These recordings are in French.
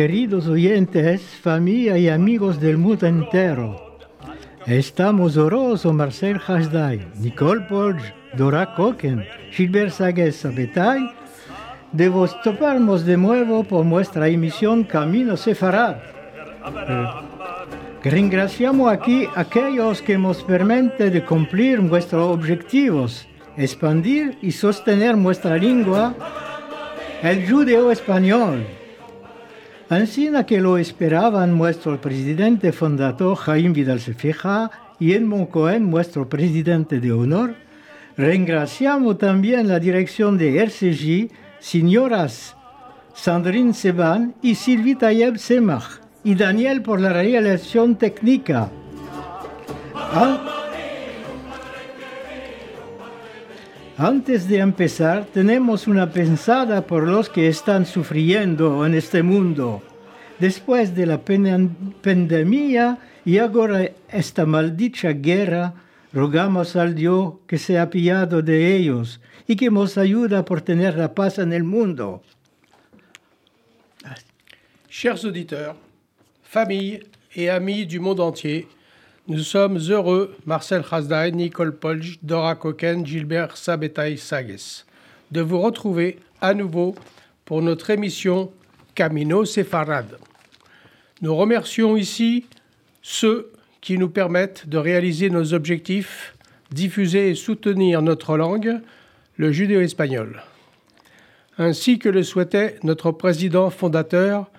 Queridos oyentes, familia y amigos del mundo entero, estamos orosos Marcel Hasday, Nicole Polge, Dora Koken, Gilbert Sagues Sabetay, de vos toparnos de nuevo por nuestra emisión Camino Sefarad. Ringraziamo aquí a aquellos que nos permiten de cumplir nuestros objetivos, expandir y sostener nuestra lengua, el judeo español. Así que lo esperaban nuestro presidente fundador Jaime Vidal Sefeja y Edmond Cohen, nuestro presidente de honor, Rengraciamos también la dirección de RCJ, señoras Sandrine Seban y Sylvie Tayeb Semach, y Daniel por la realización técnica. Antes de empezar, tenemos una pensada por los que están sufriendo en este mundo. Después de la pandemia y ahora esta maldita guerra, rogamos al Dios que se ha pillado de ellos y que nos ayuda por tener la paz en el mundo. Chers auditeurs, familles et amis du monde entier, nous sommes heureux, Marcel Khazdaï, Nicole Polj, Dora Koken, Gilbert Sabetaï Sages, de vous retrouver à nouveau pour notre émission Camino Sefarad. Nous remercions ici ceux qui nous permettent de réaliser nos objectifs, diffuser et soutenir notre langue, le judéo-espagnol, ainsi que le souhaitait notre président fondateur,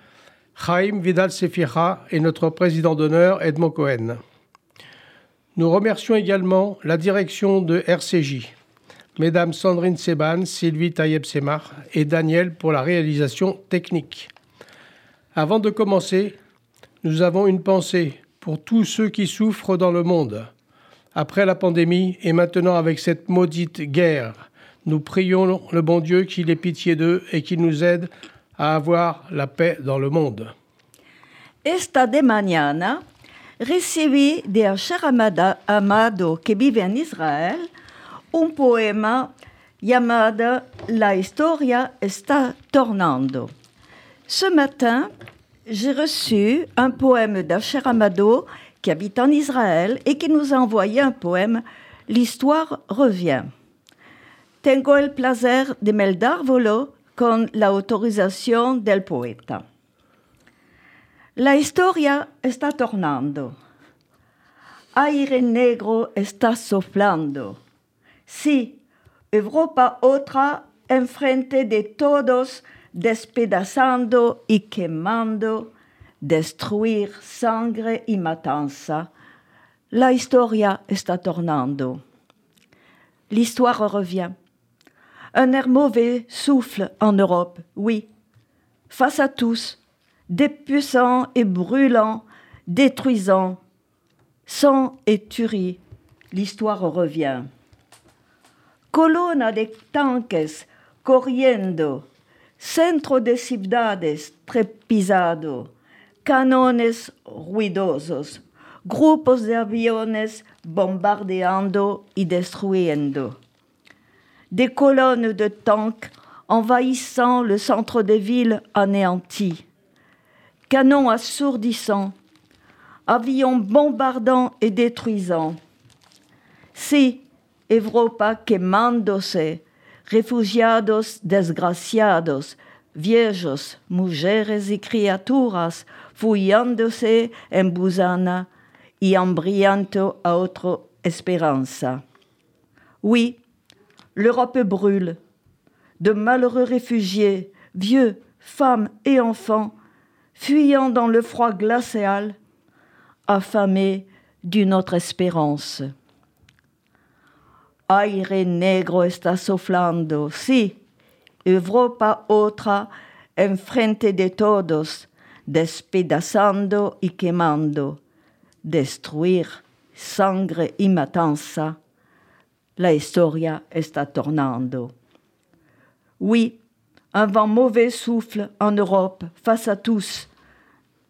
Jaime Vidal Sefira, et notre président d'honneur, Edmond Cohen. Nous remercions également la direction de RCJ, Mesdames Sandrine Seban, Sylvie Tayeb-Semar et Daniel pour la réalisation technique. Avant de commencer, nous avons une pensée pour tous ceux qui souffrent dans le monde. Après la pandémie et maintenant avec cette maudite guerre, nous prions le bon Dieu qu'il ait pitié d'eux et qu'il nous aide à avoir la paix dans le monde. Esta de mañana recibí de Asher Amado, que vive en Israel, un poema llamado La historia está tornando. Ce matin, j'ai reçu un poème d'Asher Amado qui habite en Israël et qui nous a envoyé un poème L'histoire revient. Tengo el placer de meldárvolo con la autorización del poeta. La historia está tornando. Aire negro está soplando. Sí, Europa otra enfrente de todos, despedazando y quemando, destruir sangre y matanza. La historia está tornando. L'histoire revient. Un air mauvais souffle en Europe, oui. Face à tous, des puissants et brûlants, détruisant, sang et tuerie, l'histoire revient. Colonna de tanques corriendo, centro de ciudades trepizado, canones ruidosos, grupos de aviones bombardeando y destruyendo. Des colonnes de tanks envahissant le centre des villes anéanties canons assourdissants, avions bombardants et détruisants. Si, Europa quemándose, refugiados desgraciados, viejos, mujeres y criaturas, fuyándose en Busana y embriando a autre espérance. Oui, l'Europe brûle. De malheureux réfugiés, vieux, femmes et enfants, fuyant dans le froid glacial, affamés d'une autre espérance. Aire negro está soflando, si, Europa otra, enfrente de todos, despedazando y quemando, destruir sangre y matanza, la historia está tornando. Oui, un vent mauvais souffle en Europe face à tous,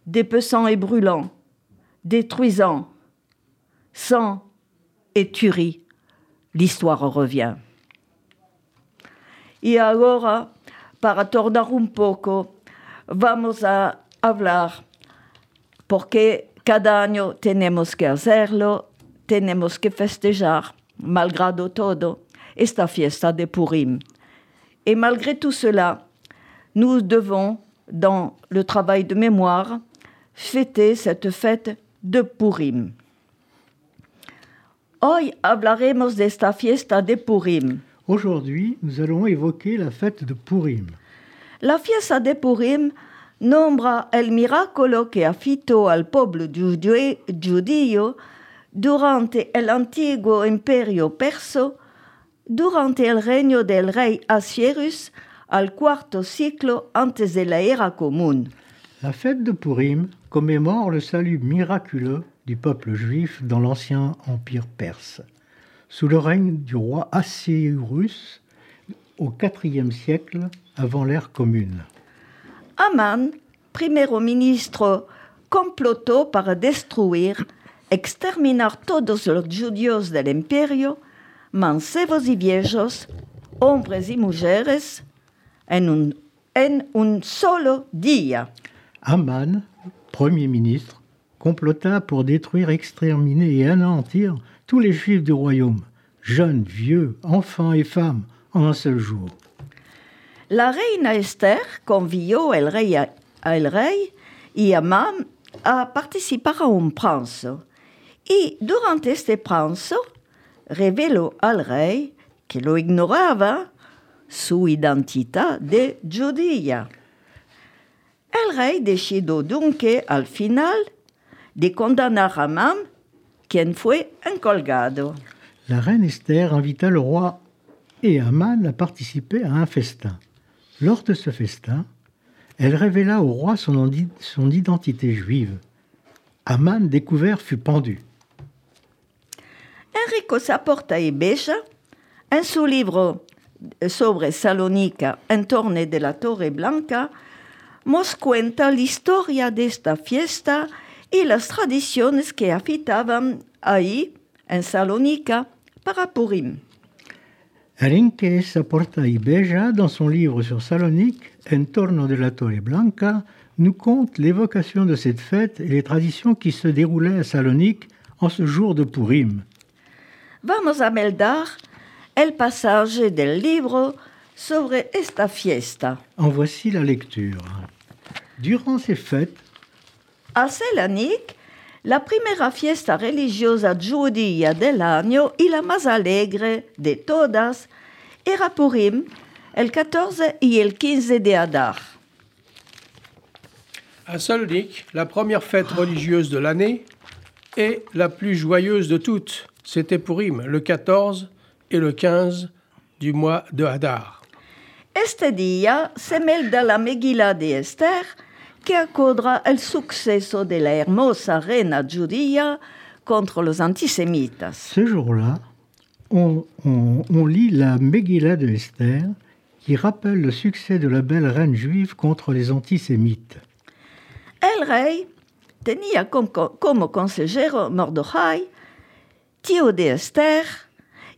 dépeçant et brûlant, détruisant, sang et tuerie. L'histoire revient. Y ahora, para tornar un poco, vamos a hablar porque cada año tenemos que hacerlo, tenemos que festejar, malgrado todo, esta fiesta de Purim. Et malgré tout cela, nous devons, dans le travail de mémoire, fêter cette fête de Purim. Hoy hablaremos de esta fiesta de Purim. Aujourd'hui, nous allons évoquer la fête de Purim. La fiesta de Purim nombra el miracolo que afitó al pueblo judío durante el antiguo imperio perso, durante el reino del rey Asierus al cuarto siglo antes de la era común. La fête de Purim commémore le salut miraculeux du peuple juif dans l'ancien empire perse, sous le règne du roi Assyrius au IVe siècle avant l'ère commune. Aman, primero ministro, complotó para destruir, exterminar todos los judíos del imperio, mancebos y viejos, hombres y mujeres, en un, en un solo día. Aman, premier ministre, complota pour détruire, exterminer et anéantir tous les juifs du royaume, jeunes, vieux, enfants et femmes, en un seul jour. La reina Esther convió el rey, rey y a participar a un pranzo. Y durante este pranzo reveló al rey, que lo ignoraba, su identidad de judía. El rey decidió dunque al final de condenar a Amán, quien fue encolgado. La reine Esther invita le roi et Aman à participer à un festin. Lors de ce festin, elle révéla au roi son, son identité juive. Aman, découvert, fut pendu. Enrico Saporta y Beja, en su libro sobre Salónica, en torno de la Torre Blanca, nos cuenta la historia de esta fiesta y las tradiciones que habitaban ahí, en Salónica, para Purim. Enrique Saporta y Beja, dans son livre sur Salonique, En torno de la Torre Blanca, nous conte l'évocation de cette fête et les traditions qui se déroulaient à Salonique en ce jour de Purim. Vamos a meldar el pasaje del libro sobre esta fiesta. En voici la lecture. Durant ces fêtes, A Selanik, la primera fiesta religiosa judía del año y la más alegre de todas era Purim, el 14 y el 15 de Adar. À Salonique, la première fête religieuse de l'année et la plus joyeuse de toutes, c'était Purim, le 14 et le 15 du mois de Hadar. Este día se melda la Megillah de Esther, que acodra el suceso de la hermosa reina judía contre los antisemitas. ce jour-là, on, on- on lit la Megillah de Esther qui rappelle le succès de la belle reine juive contre les antisémites. El rey tenía com- como consejero Mordejai, tío de Esther,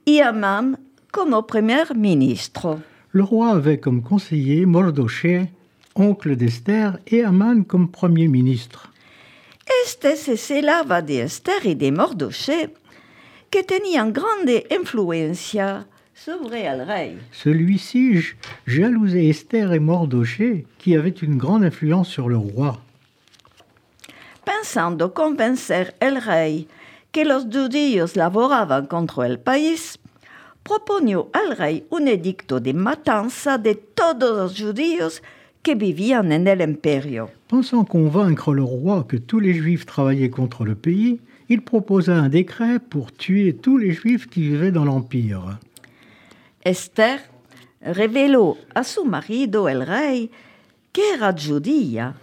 y Amán como primer ministro. Le roi avait comme conseiller Mordoché, oncle d'Esther, et Aman comme premier ministre. Este se celaba de Esther y de Mordoché, que tenían grande influencia sobre el rey. Celui-ci jalousait Esther et Mordoché, qui avaient une grande influence sur le roi. Pensando convencer el rey que los judíos laboraban contra el país, proponió al rey un edicto de matanza de todos los judíos que vivían en el imperio. Pensant convaincre le roi que tous les juifs travaillaient contre le pays, il proposa un décret pour tuer tous les juifs qui vivaient dans l'Empire. Esther reveló a su marido el rey que era judía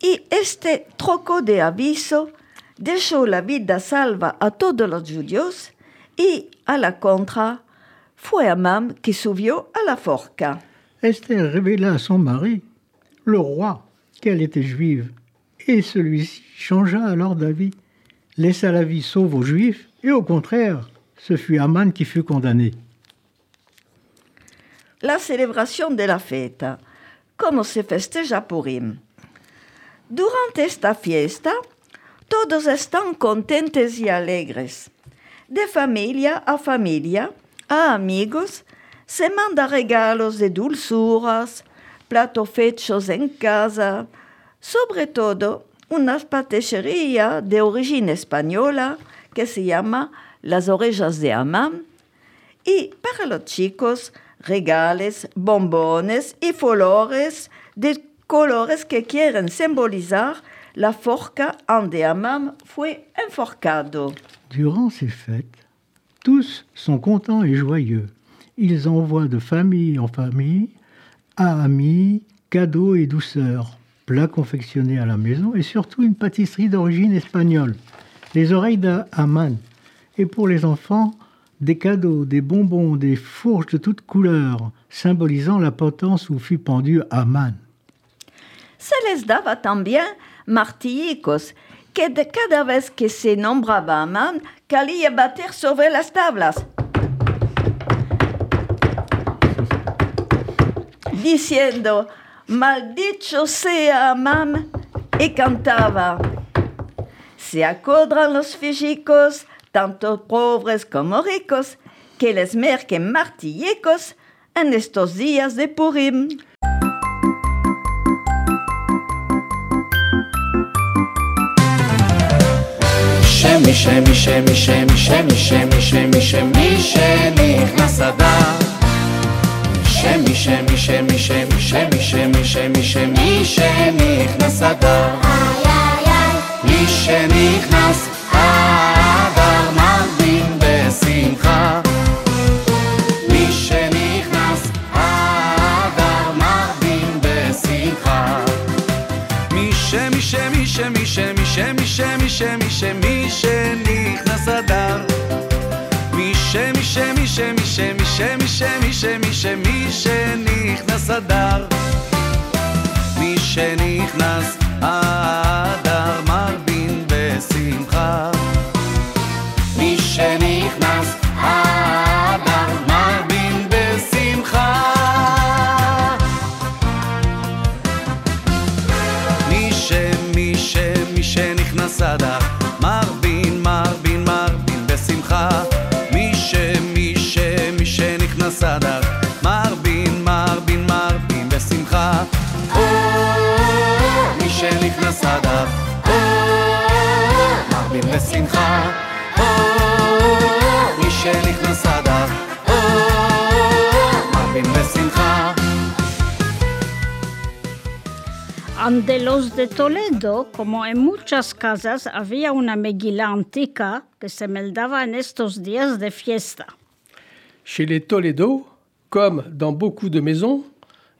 y este trocó de aviso dejó la vida salva a todos los judíos y, a la contra, fue Amam qui subió a la forca. Esther révéla à son mari, le roi, qu'elle était juive, et celui-ci changea alors d'avis, laissa la vie sauve aux juifs, et au contraire, ce fut Aman qui fut condamné. La celebración de la feta, como se festeja Purim. Durante esta fiesta, todos están contentes y alegres. De familia a familia, a amigos, se manda regalos de dulzuras, platos hechos en casa, sobre todo una patissería de origen española que se llama Las Orejas de Amam, y para los chicos, regales, bombones y flores de colores que quieren simbolizar la forca donde Amam fue enforcado. Durant ces fêtes, tous sont contents et joyeux. Ils envoient de famille en famille, à amis, cadeaux et douceurs, plats confectionnés à la maison et surtout une pâtisserie d'origine espagnole, les oreilles d'Aman. Et pour les enfants, des cadeaux, des bonbons, des fourches de toutes couleurs, symbolisant la potence où fut pendu Aman. Les también martillicos, que de cada vez que se nombraba sobre las tablas. Diciendo, maldito sea Amán, y cantaba. Se acodran los físicos, tanto pobres como ricos, que les merquen martillicos en estos días de Purim. שמי שמי שמי שמי שמי שמי שמי שמי שנכנס שמי שמי שמי שמי שמי שמי שמי שמי שנכנס אדר מי שנכנס אדר מרבים בשמחה מי שנכנס אדר מרבים בשמחה מי שמי שמי שמי שמי שמי שמי שמי שמי שנכנס אדר מי שמי שמי שמי שמי שמי שמי שמי שנכנס אדר Ante los de Toledo, como en muchas casas, había una meguila antica que se meldaba en estos días de fiesta. Chez les Toledo, comme dans beaucoup de maisons,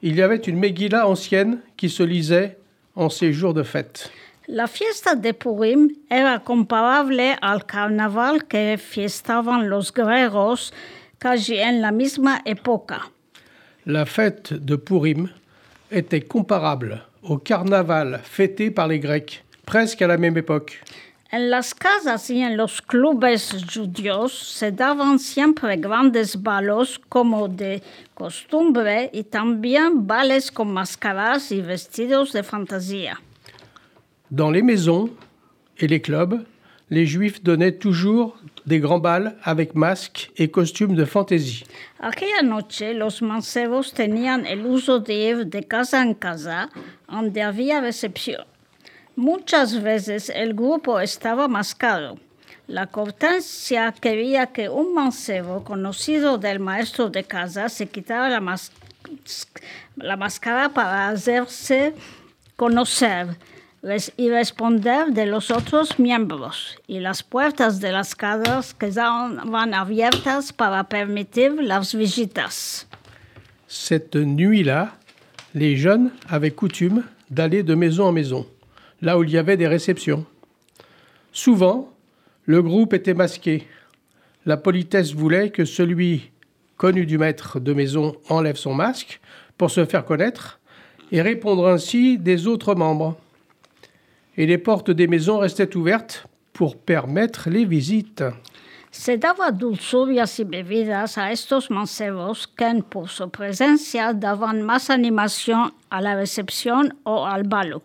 il y avait une Megillah ancienne qui se lisait en ces jours de fête. La fiesta de Purim era comparable al carnaval que fiestaban los guerreros casi en la misma época. La fête de Purim était comparable au carnaval fêté par les Grecs, presque à la même époque. En las casas y en los clubes judíos se daban siempre grandes balos como de costumbre y también bales con máscaras y vestidos de fantasía. Dans les maisons et les clubs, les Juifs donnaient toujours des grands bals avec masques et costumes de fantaisie. Aquella noche los mancebos tenían el uso de ir de casa en casa donde había recepción. Muchas veces el grupo estaba mascado. La cortesia quería que un mancebo conocido del maestro de casa se quitara la, mas- la máscara para hacerse conocer y responder de los otros miembros. Y las puertas de las casas quedaban abiertas para permitir las visitas. Cette nuit-là, les jeunes avaient coutume d'aller de maison en maison, là où il y avait des réceptions. Souvent, le groupe était masqué. La politesse voulait que celui connu du maître de maison enlève son masque pour se faire connaître et répondre ainsi des autres membres. Et les portes des maisons restaient ouvertes pour permettre les visites. Se daba dulzurias y bebidas a estos mancebos que por su presencia daban más animación a la recepción o al balo.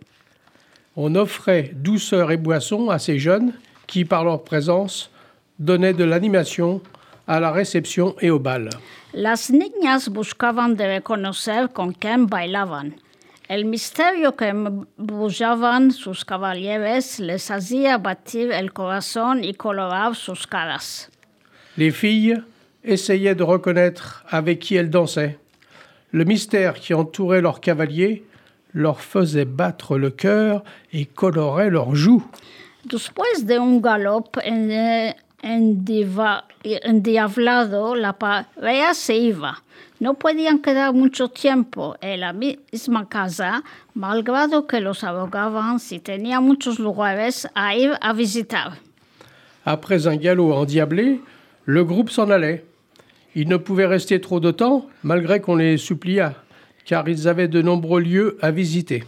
On offrait douceur et boisson à ces jeunes qui, par leur présence, donnaient de l'animation à la réception et au bal. Las niñas buscaban de reconocer con quién bailaban. El misterio que bullaban sus caballeros les hacía batir el corazón y colorar sus caras. Les filles essayaient de reconnaître avec qui elles dansaient. Le mystère qui entourait leurs cavaliers leur faisait battre le cœur et colorait leurs joues. Después de un galop en- endiva- endiablado, la pareja se iba. No podían quedar mucho tiempo en la misma casa, malgrado que los abogaban si tenía muchos lugares a ir a visitar. Après un galop endiablé, le groupe s'en allait. Ils ne pouvaient rester trop de temps, malgré qu'on les suppliât, car ils avaient de nombreux lieux à visiter.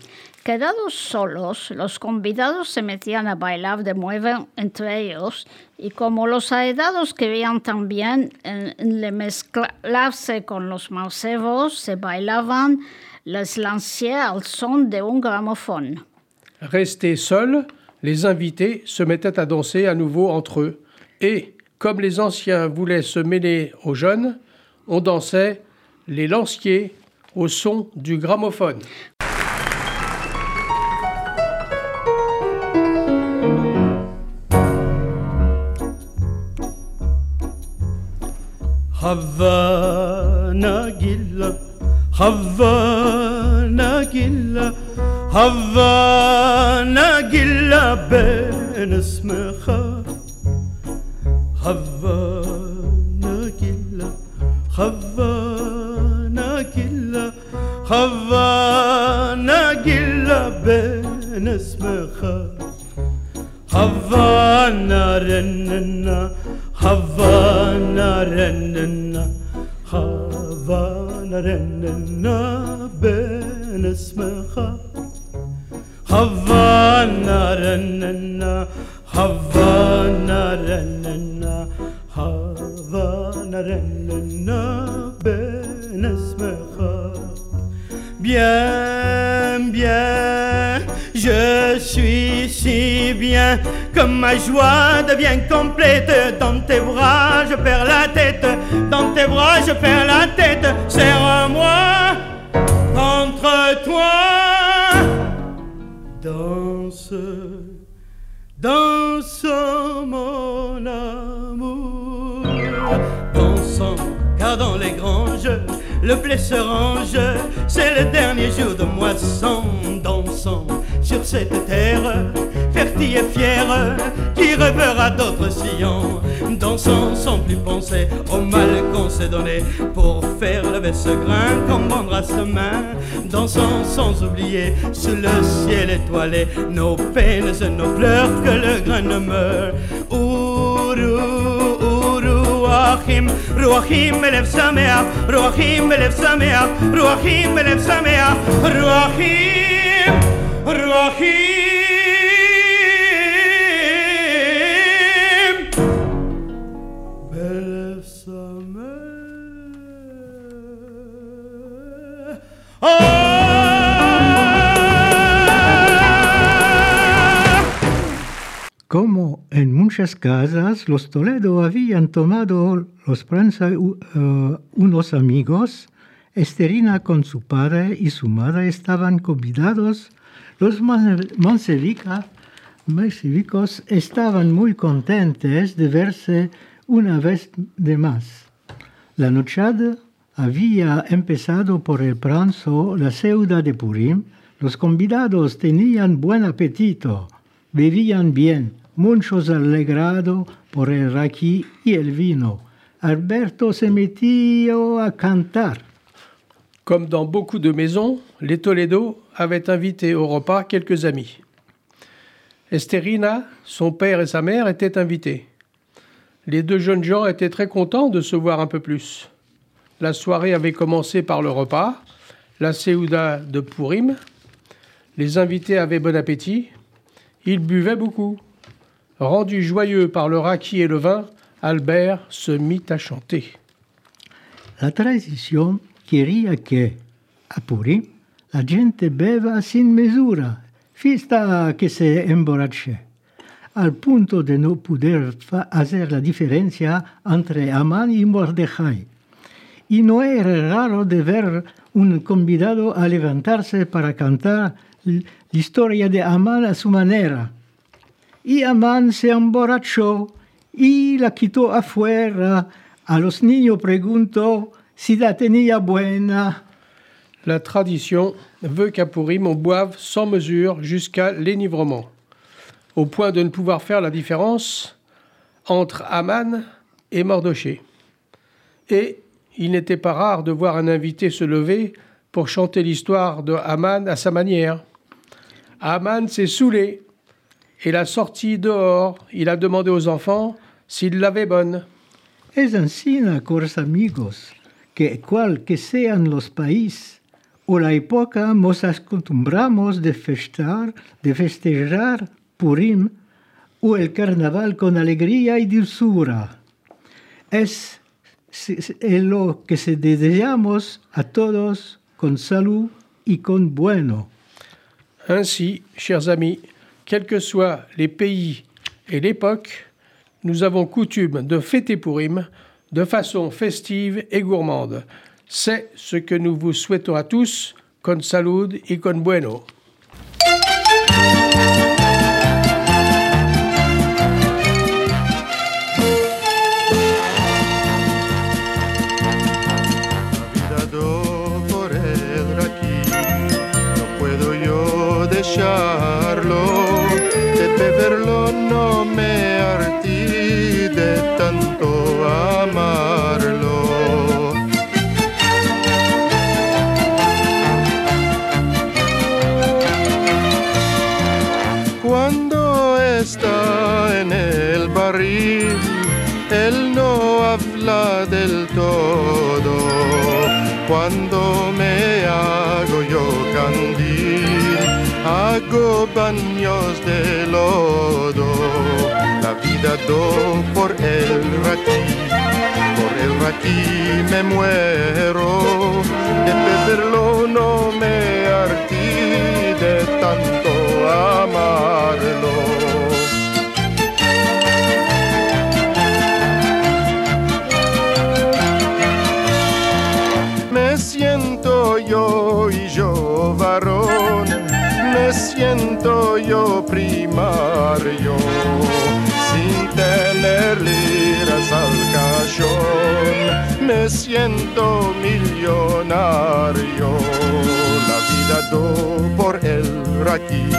Quedados solos, los convidados se metían a bailar de nuevo entre ellos y como los heredados querían también en le mezclarse con los mancebos, se bailaban les lanciers al son de un gramophone. Restés seuls, les invités se mettaient à danser à nouveau entre eux. Et, comme les anciens voulaient se mêler aux jeunes, on dansait les lanciers au son du gramophone. خفانا كلا خفانا كلا خفانا كلا بين اسمي خفانا ma joie devient complète. Dans tes bras, je perds la tête. Dans tes bras, je perds la fière, qui rêvera d'autres sillons. Dansons sans plus penser au mal qu'on s'est donné pour faire lever ce grain qu'on vendra ce main. Dansons sans oublier sous le ciel étoilé nos peines et nos pleurs que le grain ne meurt. Ourou, Ruachim, Ruachim elev sameach, Ruachim elev sameach, Ruachim elev sameach, Ruachim, Ruachim. Como en muchas casas, los Toledo habían tomado los prensa uh, unos amigos, Esterina con su padre y su madre estaban convidados. Los man- mansevica- mansevicos estaban muy contentos de verse una vez de más. La nochada había empezado por el pranzo la ceuda de Purim. Los convidados tenían buen apetito, bebían bien, muchos alegrados por el raquí y el vino. Alberto se metió a cantar. Comme dans beaucoup de maisons, les Toledo avaient invité au repas quelques amis. Esterina, son père et sa mère étaient invités. Les deux jeunes gens étaient très contents de se voir un peu plus. La soirée avait commencé par le repas, la Séouda de Pourim. Les invités avaient bon appétit. Ils buvaient beaucoup. Rendu joyeux par le raki et le vin, Albert se mit à chanter. La tradition quería que a Purim la gente beva sin mesura, fiesta que se emborrache, al punto de no poder hacer la diferencia entre Amán y Mordejai. Y no era raro de ver un convidado a levantarse para cantar l- la historia de Amán a su manera. Y Amán se emborrachó y la quitó afuera. A los niños preguntó si la tenía buena. La tradition veut qu'à Pourim on boive sans mesure jusqu'à l'énivrement, au point de ne pouvoir faire la différence entre Aman et Mardoché. Et il n'était pas rare de voir un invité se lever pour chanter l'histoire de Aman à sa manière. Aman s'est saoulé et l'a sorti dehors. Il a demandé aux enfants s'ils l'avaient bonne. Es encina, cores amigos, que cual que sean los países o la época nos acostumbramos de festar, de festejar Purim o el carnaval con alegría y dulzura. Es, es lo que se deseamos a todos con salud y con bueno. Ainsi, chers amis, quels que soient les pays et l'époque, nous avons coutume de fêter Purim de façon festive et gourmande. C'est ce que nous vous souhaitons à tous, con salud y con bueno. Cuando me hago yo candil, hago baños de lodo. La vida do por el raquí, por el raquí me muero. De beberlo no me hartí de tanto amarlo. Yo y yo varón, me siento yo primario, sin tener liras al cachón, me siento millonario, la vida do por el raquí,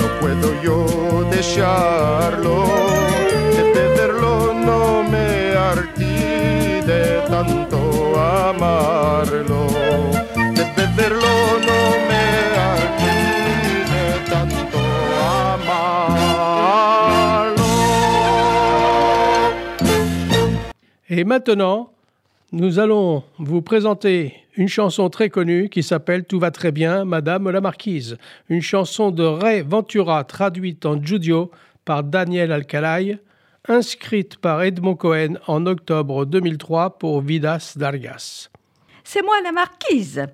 no puedo yo dejarlo, de beberlo no me hartí de tanto amarlo, Et maintenant, nous allons vous présenter une chanson très connue qui s'appelle Tout va très bien, Madame la Marquise. Une chanson de Ray Ventura traduite en judio par Daniel Alcalay, inscrite par Edmond Cohen en octobre 2003 pour Vidas Dargas. C'est moi la marquise.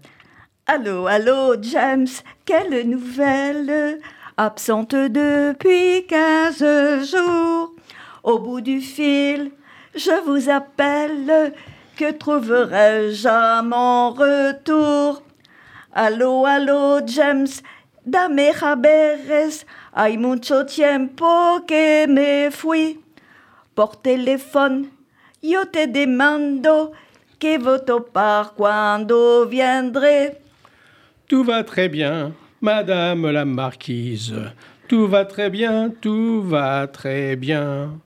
Allô, allô, James, quelle nouvelle? Absente depuis quinze jours. Au bout du fil, je vous appelle. Que trouverai-je à mon retour? Allô, allô, James, dame haberes. Hay mucho tiempo que me fui. Por teléfono, yo te demando que voto par cuando viendré. Tout va très bien, Madame la Marquise. Tout va très bien, tout va très bien.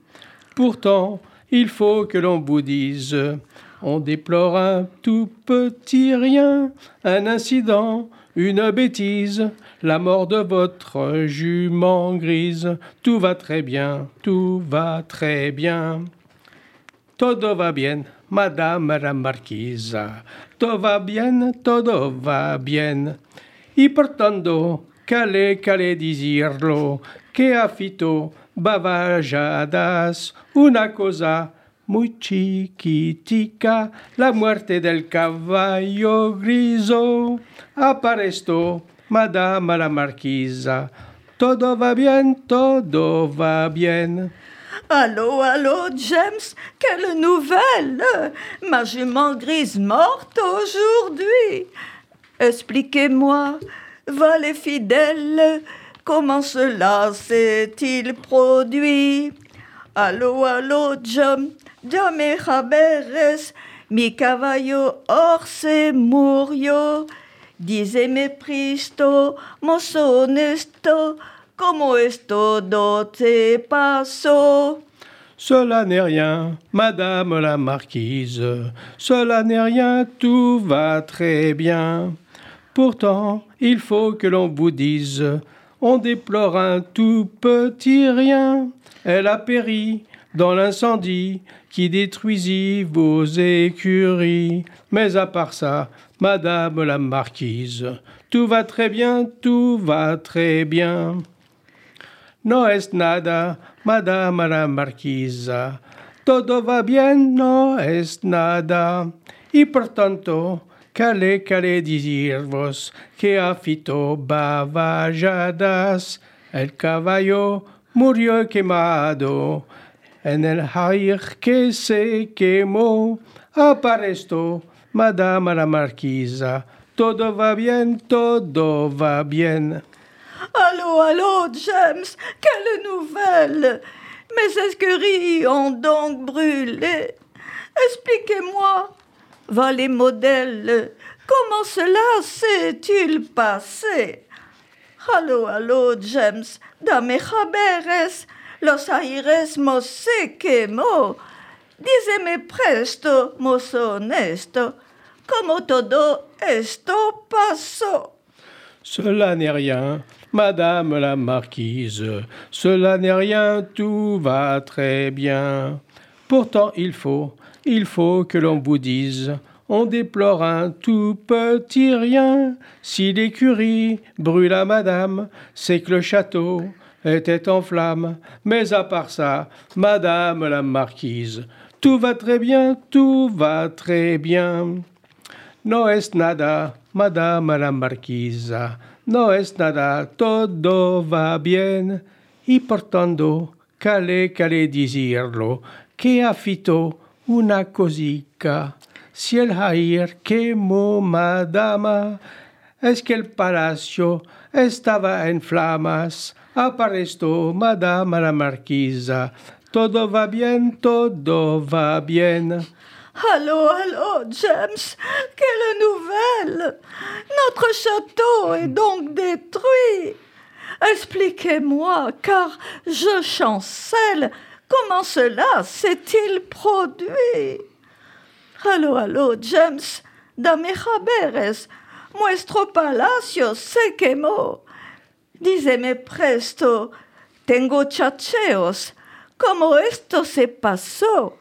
Pourtant, il faut que l'on vous dise, on déplore un tout petit rien, un incident, une bêtise, la mort de votre jument grise. Tout va très bien, tout va très bien. Todo va bien, madame la marquise. Todo va bien, todo va bien. Y portando, cale, cale decirlo, que afito bavajadas, una cosa muy chiquitica, la muerte del caballo griso. Aparesto, madame la marquisa. Todo va bien, todo va bien. Allô, allô, James, quelle nouvelle Ma jument grise morte aujourd'hui. Expliquez-moi, valet fidèle, comment cela s'est-il produit? Allô, allô, Jam, Jame Jaberes, mi cavallo orse murió. Diseme Pristo, mozo honesto, como esto no te pasó. Cela n'est rien, madame la marquise. Cela n'est rien, tout va très bien. Pourtant, il faut que l'on vous dise, on déplore un tout petit rien. Elle a péri dans l'incendie qui détruisit vos écuries. Mais à part ça, madame la marquise, tout va très bien, tout va très bien. No es nada, madame la marquisa. Todo va bien, no es nada. Y por tanto, cale, cale decirvos que afito bavajadas. El caballo murió quemado en el jair que se quemó. Aparesto, madame la marquisa. Todo va bien, todo va bien. Allô, allô, James, quelle nouvelle Mes escuries ont donc brûlé. Expliquez-moi, valet modèle, comment cela s'est-il passé? Allô, allô, James, dame jaberes, los aires mo se quemó. Díseme presto, mozo honesto, como todo esto pasó? Cela n'est rien, madame la marquise. Cela n'est rien, tout va très bien. Pourtant, il faut, il faut que l'on vous dise, on déplore un tout petit rien. Si l'écurie brûle à madame, c'est que le château était en flammes. Mais à part ça, madame la marquise, tout va très bien, tout va très bien. No es nada, madame la marquisa. No es nada, todo va bien. Y portando, cale, cale decirlo, que afito una cosica. Si el jair quemó madama, es que el palacio estaba en flamas. Aparesto, madame la marquisa. Todo va bien, todo va bien. Allô, allô, James, quelle nouvelle Notre château est donc détruit. Expliquez-moi, car je chancelle, comment cela s'est-il produit? Allô, allô, James, dame jaberes, nuestro palacio se quemó. Díseme presto, tengo chacheos, ¿cómo esto se pasó?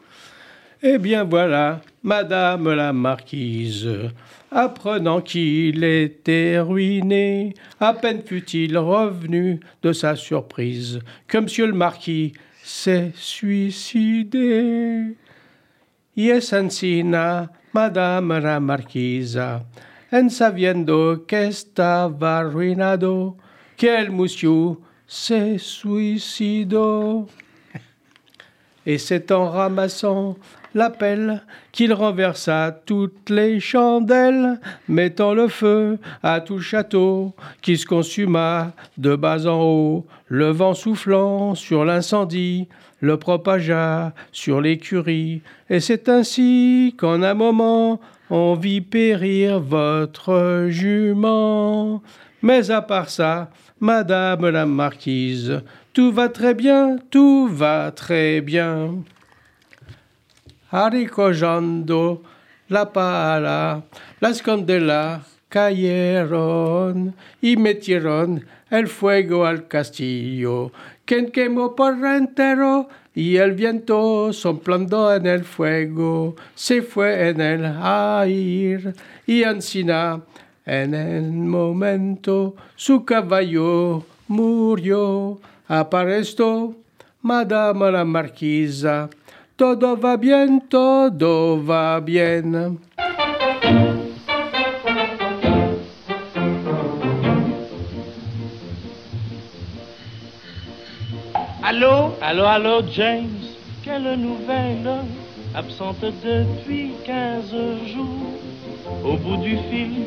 Eh bien voilà, madame la marquise, apprenant qu'il était ruiné, à peine fut-il revenu de sa surprise que monsieur le marquis s'est suicidé. Y es encina, madame la marquisa, en sabiendo que estaba arruinado, que el monsieur se suicidó. Et c'est en ramassant la pelle qu'il renversa toutes les chandelles, mettant le feu à tout château qui se consuma de bas en haut, le vent soufflant sur l'incendie le propagea sur l'écurie, et c'est ainsi qu'en un moment on vit périr votre jument. Mais à part ça, madame la marquise, tout va très bien, tout va très bien. Haricojando, la pala, la scandella, cayeron y metieron el fuego al castillo, que quemó por entero y el viento soplando en el fuego se fue en el aire y Ancina en el momento su caballo murió. Apareció Madame la Marquisa. Todo va bien, todo va bien. Allô? Allô, allô, James Quelle nouvelle? Absente depuis 15 jours. Au bout du fil,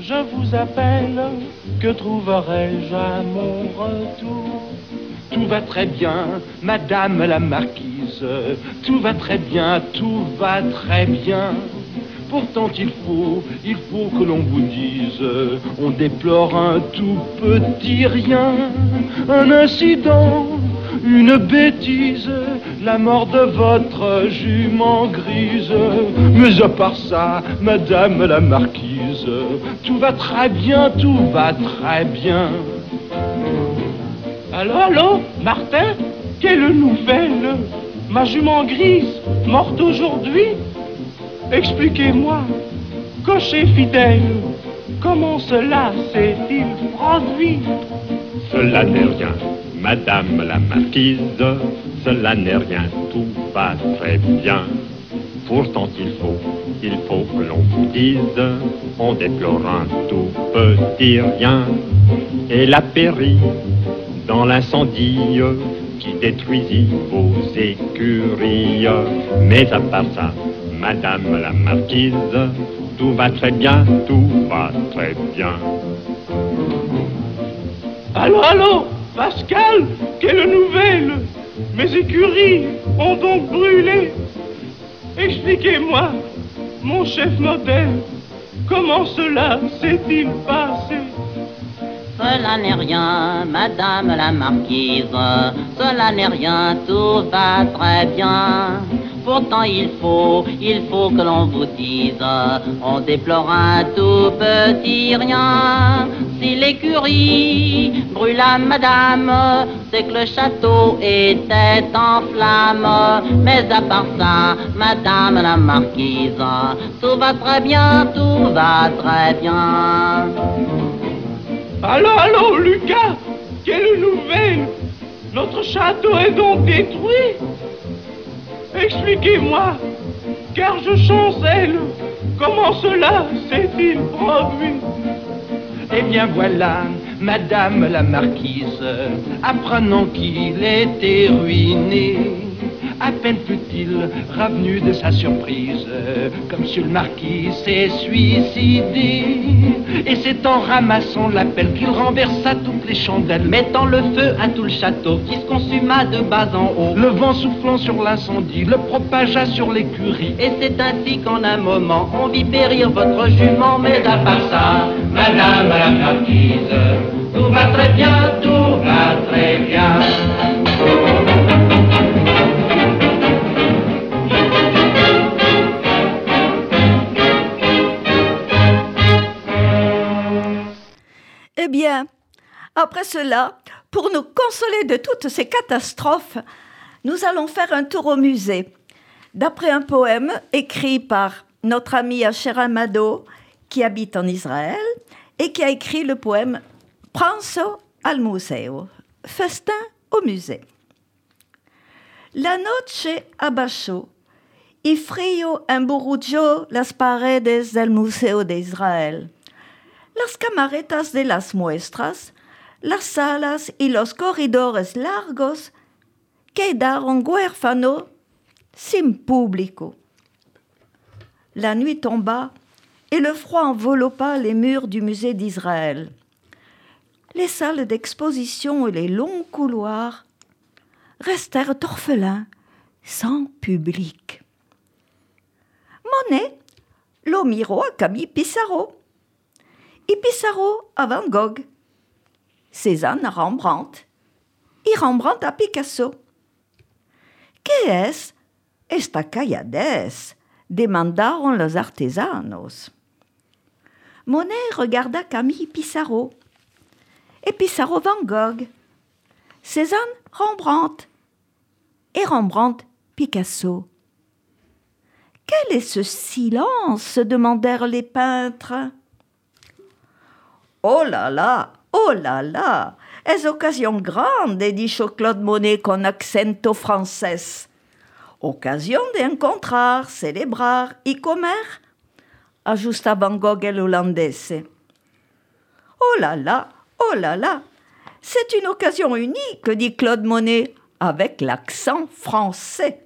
je vous appelle. Que trouverai-je à mon retour? Tout va très bien, Madame la Marquise. Tout va très bien, tout va très bien. Pourtant il faut, il faut que l'on vous dise, on déplore un tout petit rien, un incident, une bêtise, la mort de votre jument grise. Mais à part ça, Madame la Marquise, tout va très bien, tout va très bien. Allô, allô, Martin Quelle nouvelle? Ma jument grise, morte aujourd'hui? Expliquez-moi, cocher fidèle, comment cela s'est-il produit? Cela n'est rien, Madame la Marquise, cela n'est rien, tout va très bien. Pourtant il faut, il faut que l'on vous dise, on déplore un tout petit rien. Elle a péri dans l'incendie qui détruisit vos écuries. Mais à part ça, Madame la Marquise, tout va très bien, tout va très bien. Allô, allô, Pascal, quelle nouvelle? Mes écuries ont donc brûlé. Expliquez-moi, mon chef modèle, comment cela s'est-il passé? Cela n'est rien, Madame la Marquise, cela n'est rien, tout va très bien. Pourtant il faut, il faut que l'on vous dise, on déplore un tout petit rien. Si l'écurie brûla madame, c'est que le château était en flammes. Mais à part ça, madame la marquise, tout va très bien, tout va très bien. Allô, allô, Lucas Quelle nouvelle. Notre château est donc détruit. Expliquez-moi, car je chancelle. Comment cela s'est-il produit? Eh bien voilà, Madame la Marquise, apprenant qu'il était ruiné, à peine fut-il revenu de sa surprise, comme Monsieur le Marquis s'est suicidé. Et c'est en ramassant l'appel qu'il renversa toutes les chandelles, mettant le feu à tout le château qui se consuma de bas en haut. Le vent soufflant sur l'incendie le propagea sur l'écurie. Et c'est ainsi qu'en un moment, on vit périr votre jument, mais à part ça, Madame la Marquise, tout va très bien, tout va très bien. Eh bien, après cela, pour nous consoler de toutes ces catastrophes, nous allons faire un tour au musée. D'après un poème écrit par notre ami Asher Amado, qui habite en Israël, et qui a écrit le poème Pranzo al museo, festin au musée. La noche abajo y frío emburrujo las paredes del Museo de. Las camaretas de las muestras, las salas y los corredores largos quedaron huérfanos sin público. La nuit tomba et le froid enveloppa les murs du musée d'Israël. Les salles d'exposition et les longs couloirs restèrent orphelins, sans public. Monet lo miró a Camille Pissarro y Pissarro a Van Gogh, Cézanne a Rembrandt y Rembrandt a Picasso. ¿Qué es esta calladez? demandaron los artesanos. Monet regarda Camille Pissarro. Et Pissarro Van Gogh. Cézanne Rembrandt. Et Rembrandt Picasso. Quel est ce silence? demandèrent les peintres. Oh là là, oh là là, es occasion grande, dit Claude Monet con accento français. Occasion d'encontrar, celebrar y comer, ajusta Van Gogh el hollandese. Oh là là, oh là là, c'est une occasion unique, dit Claude Monet, avec l'accent français.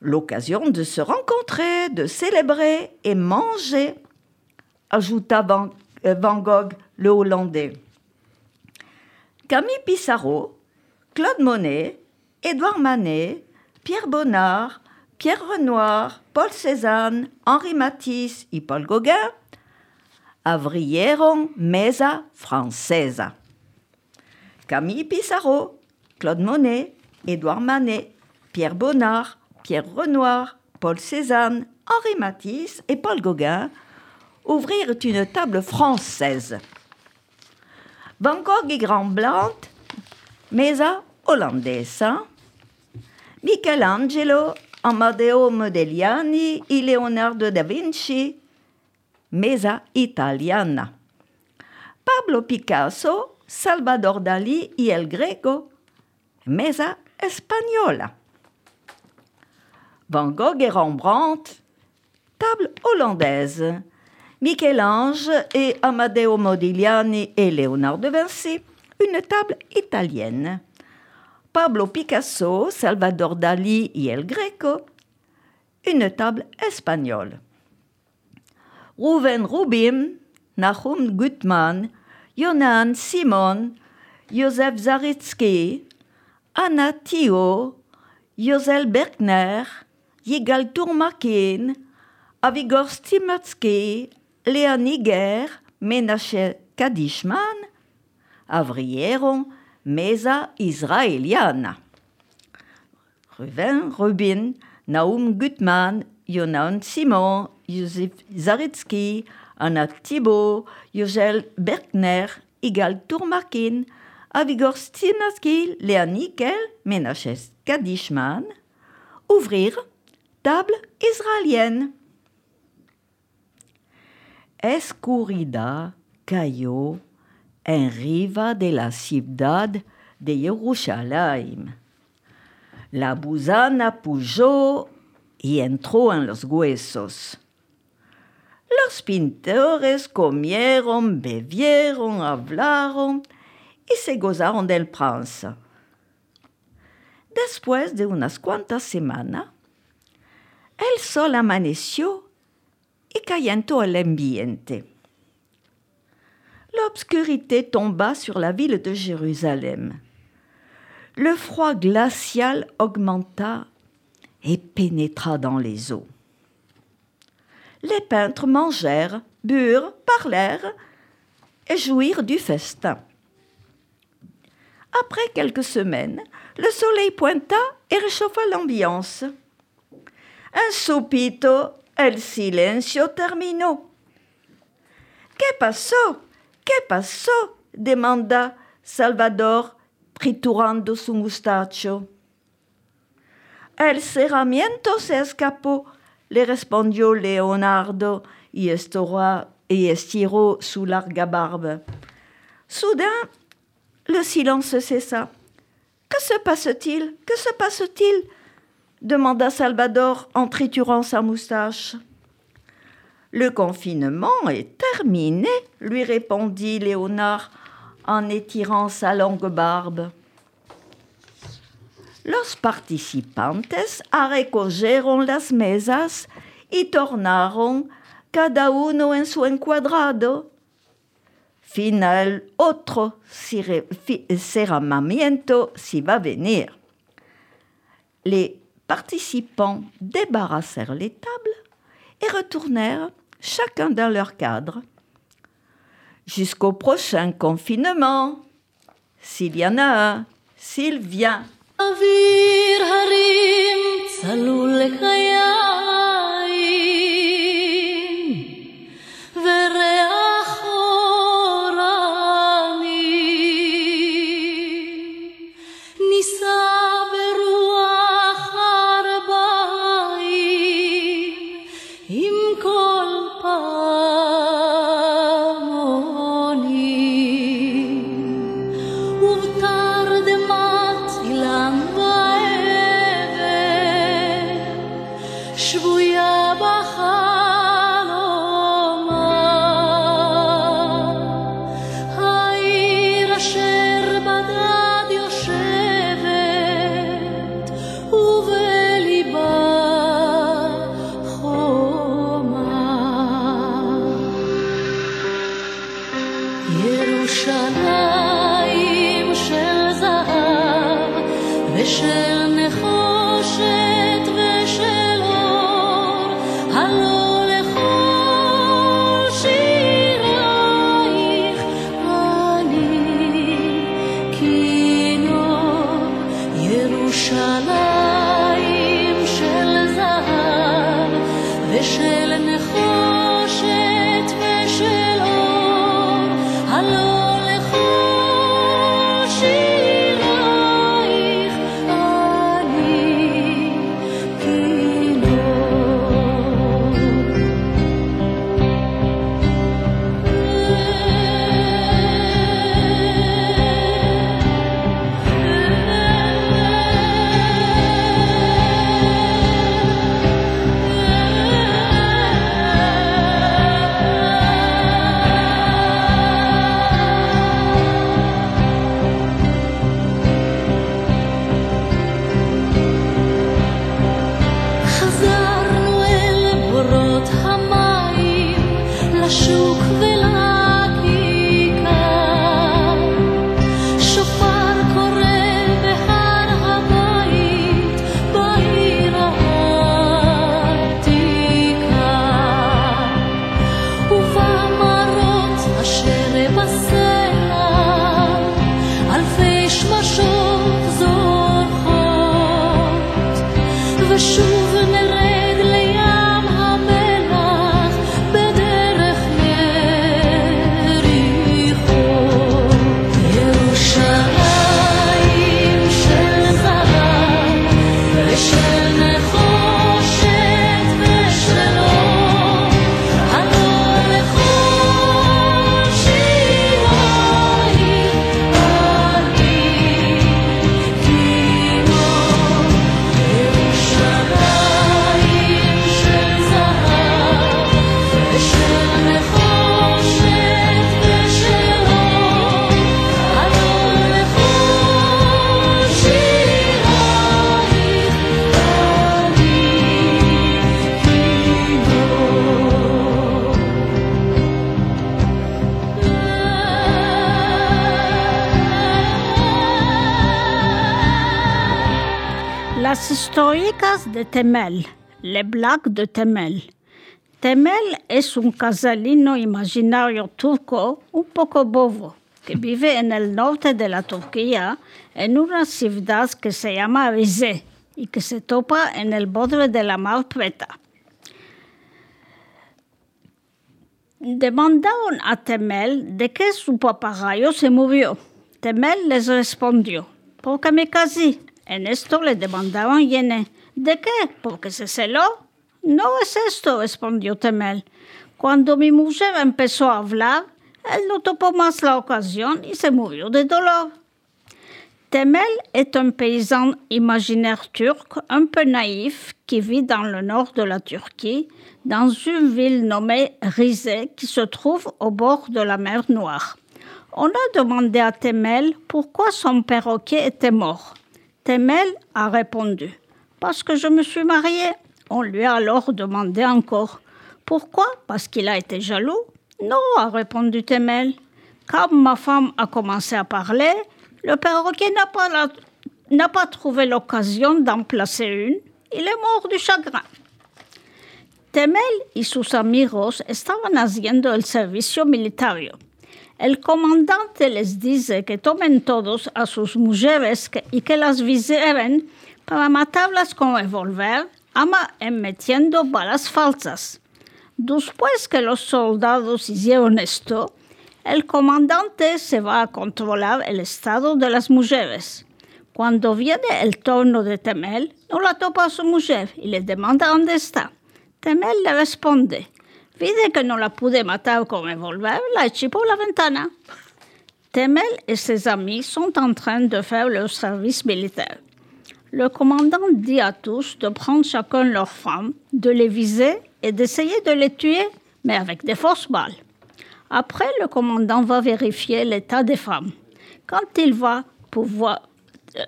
L'occasion de se rencontrer, de célébrer et manger, ajouta Van, Van Gogh le Hollandais. Camille Pissarro, Claude Monet, Édouard Manet, Pierre Bonnard, Pierre Renoir, Paul Cézanne, Henri Matisse et Paul Gauguin avrieron mesa francesa. Camille Pissarro, Claude Monet, Édouard Manet, Pierre Bonnard, Pierre Renoir, Paul Cézanne, Henri Matisse et Paul Gauguin ouvrirent une table française. Van Gogh et Rembrandt, mesa hollandesa, Michelangelo, Amadeo Modigliani et Leonardo da Vinci, mesa italiana. Pablo Picasso, Salvador Dalí y El Greco, mesa española. Van Gogh et Rembrandt, table hollandaise. Michel-Ange et Amadeo Modigliani et Léonard de Vinci, une table italienne. Pablo Picasso, Salvador Dali et El Greco, une table espagnole. Ruven Rubin, Nahum Gutmann, Jonan Simon, Josef Zaritsky, Anna Thio, Josel Bergner, Yigal Tourmakin, Avigor Stimatsky, Niger, Menachem Kadishman, avrieron mesa israeliana. Ruven Rubin, Naum Gutmann, Jonan Simon, Josef Zaritsky, Anna Thibault, Josel Bergner, Igal Tourmakin, Avigor Stinaski, Léa Nickel, Kadishman, ouvrir table israélienne. Escurrida cayó en riva de la ciudad de Jerusalén. La buzana pujó y entró en los huesos. Los pintores comieron, bebieron, hablaron y se gozaron del prince. Después de unas cuantas semanas, el sol amaneció ambiente. L'obscurité tomba sur la ville de Jérusalem. Le froid glacial augmenta et pénétra dans les eaux. Les peintres mangèrent, burent, parlèrent et jouirent du festin. Après quelques semaines, le soleil pointa et réchauffa l'ambiance. Un soupito El silencio terminó. ¿Qué pasó? ¿Qué pasó? demanda Salvador, triturando su mustacho. El cerramiento se escapó, le respondió Leonardo y estiró, y estiró su larga barbe. Soudain, le silence cessa. Que se passe-t-il? Que se passe-t-il? Demanda Salvador en triturant sa moustache. Le confinement est terminé, lui répondit Léonard en étirant sa longue barbe. Los participantes arrecogeron las mesas y tornaron cada uno en su encuadrado. Final otro cerramiento si va venir. Les participants débarrassèrent les tables et retournèrent chacun dans leur cadre. Jusqu'au prochain confinement, s'il y en a un, s'il vient. Las de Temel, les blagues de Temel. Temel es un casalino imaginario turco un poco bobo que vive en el norte de la Turquía en una ciudad que se llama Rize y que se topa en el borde de la mar Preta. Demandaron a Temel de qué su papagayo se murió. Temel les respondió, porque me casé? En esto le demandaron Yene, ¿de qué? ¿Porque se celó? No es esto, respondió Temel. Cuando mi mujer empezó a hablar, él no topó más la ocasión y se murió de dolor. Temel est un paysan imaginaire turc un peu naïf qui vit dans le nord de la Turquie, dans une ville nommée Rize qui se trouve au bord de la mer Noire. On a demandé à Temel pourquoi son perroquet était mort. Temel a répondu Parce que je me suis mariée. On lui a alors demandé encore Pourquoi? Parce qu'il a été jaloux Non, a répondu Temel. Quand ma femme a commencé à parler, le perroquet n'a pas, trouvé l'occasion d'en placer une. Il est mort du chagrin. Temel y sus amigos estaban haciendo el servicio militario. El comandante les dice que tomen todos a sus mujeres y que las viseren para matarlas con revólver, ama en metiendo balas falsas. Después que los soldados hicieron esto, el comandante se va a controlar el estado de las mujeres. Cuando viene el turno de Temel, no la topa a su mujer y le demanda dónde está. Temel le responde, Vide que no la pude matar con revólver, la eché por la ventana. Temel et ses amis sont en train de faire leur service militaire. Le commandant dit à tous de prendre chacun leur femme, de les viser et d'essayer de les tuer, mais avec des forces balles. Après, le commandant va vérifier l'état des femmes. Quand il va pour voir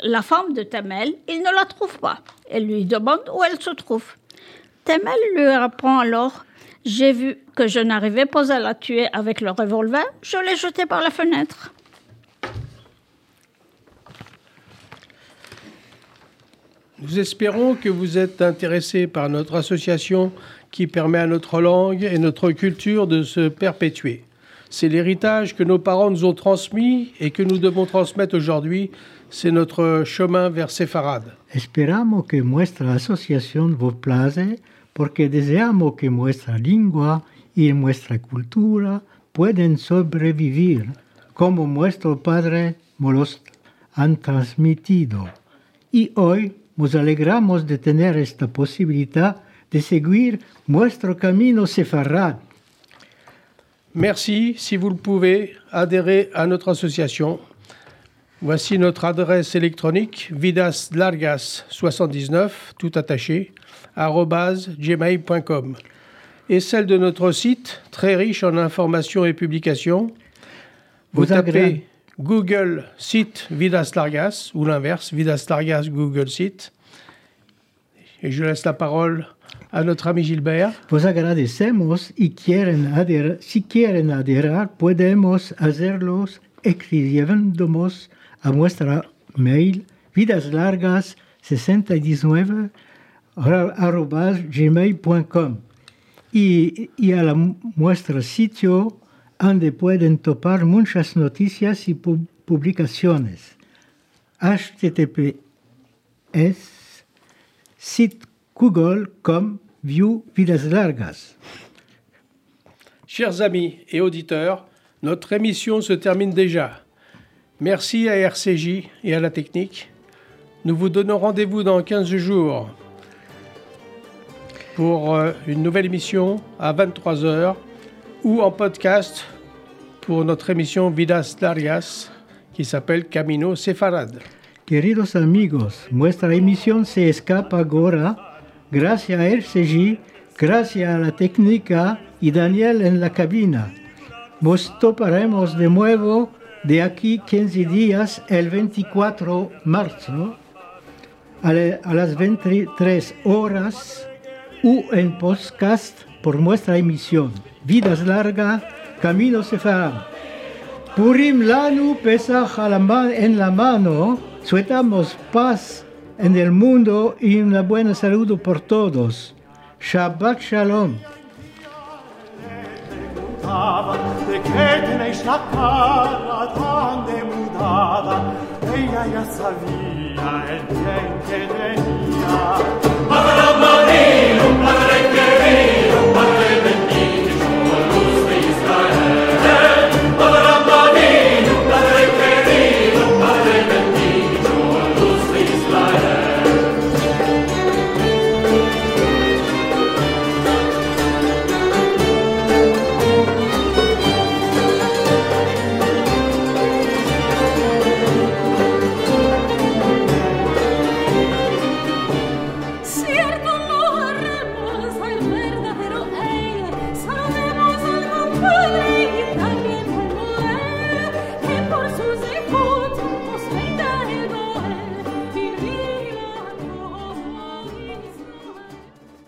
la femme de Temel, il ne la trouve pas et lui demande où elle se trouve. Temel lui répond alors J'ai vu que je n'arrivais pas à la tuer avec le revolver, je l'ai jetée par la fenêtre. Nous espérons que vous êtes intéressés par notre association qui permet à notre langue et notre culture de se perpétuer. C'est l'héritage que nos parents nous ont transmis et que nous devons transmettre aujourd'hui. C'est notre chemin vers Séfarade. Esperamos que nuestra asociación vos place porque deseamos que nuestra lengua y nuestra cultura pueden sobrevivir como nuestro padre nos han transmitido. Y hoy nos alegramos de tener esta posibilidad de seguir nuestro camino sefarad. Merci, si vous le pouvez, adhérez à notre association. Voici notre adresse électronique vidaslargas79, tout attaché, gmail.com. Et celle de notre site, très riche en informations et publications. Vous, Vous tapez agré- Google site Vidas Largas ou l'inverse, Vidas Largas Google site. Et je laisse la parole à notre ami Gilbert. Vos agradecemos y quieren adher- si quieren adherar, podemos hacerlos escribiéndonos a nuestra mail vidaslargas69 arobas gmail.com y, y a la, nuestro sitio donde pueden topar muchas noticias y pu- publicaciones. https site google.com view vidas largas. Chers amis et auditeurs, notre émission se termine déjà. Merci à RCJ et à la technique. Nous vous donnons rendez-vous dans 15 jours pour euh, une nouvelle émission à 23h ou en podcast pour notre émission Vidas Largas qui s'appelle Camino Sefarad. Queridos amigos, nuestra emisión se escapa ahora gracias a RCG, gracias a la técnica y Daniel en la cabina. Nos toparemos de nuevo de aquí 15 días, el 24 de marzo, a, las 23 horas, u en podcast por nuestra emisión. Vidas larga, camino sefarad. Purim Lanu Pesach en la mano, suetamos paz en el mundo y una buena salud por todos. Shabbat Shalom. pensava de che te ne scaccara tante mutata ella ya sabía el bien que tenía. Marino,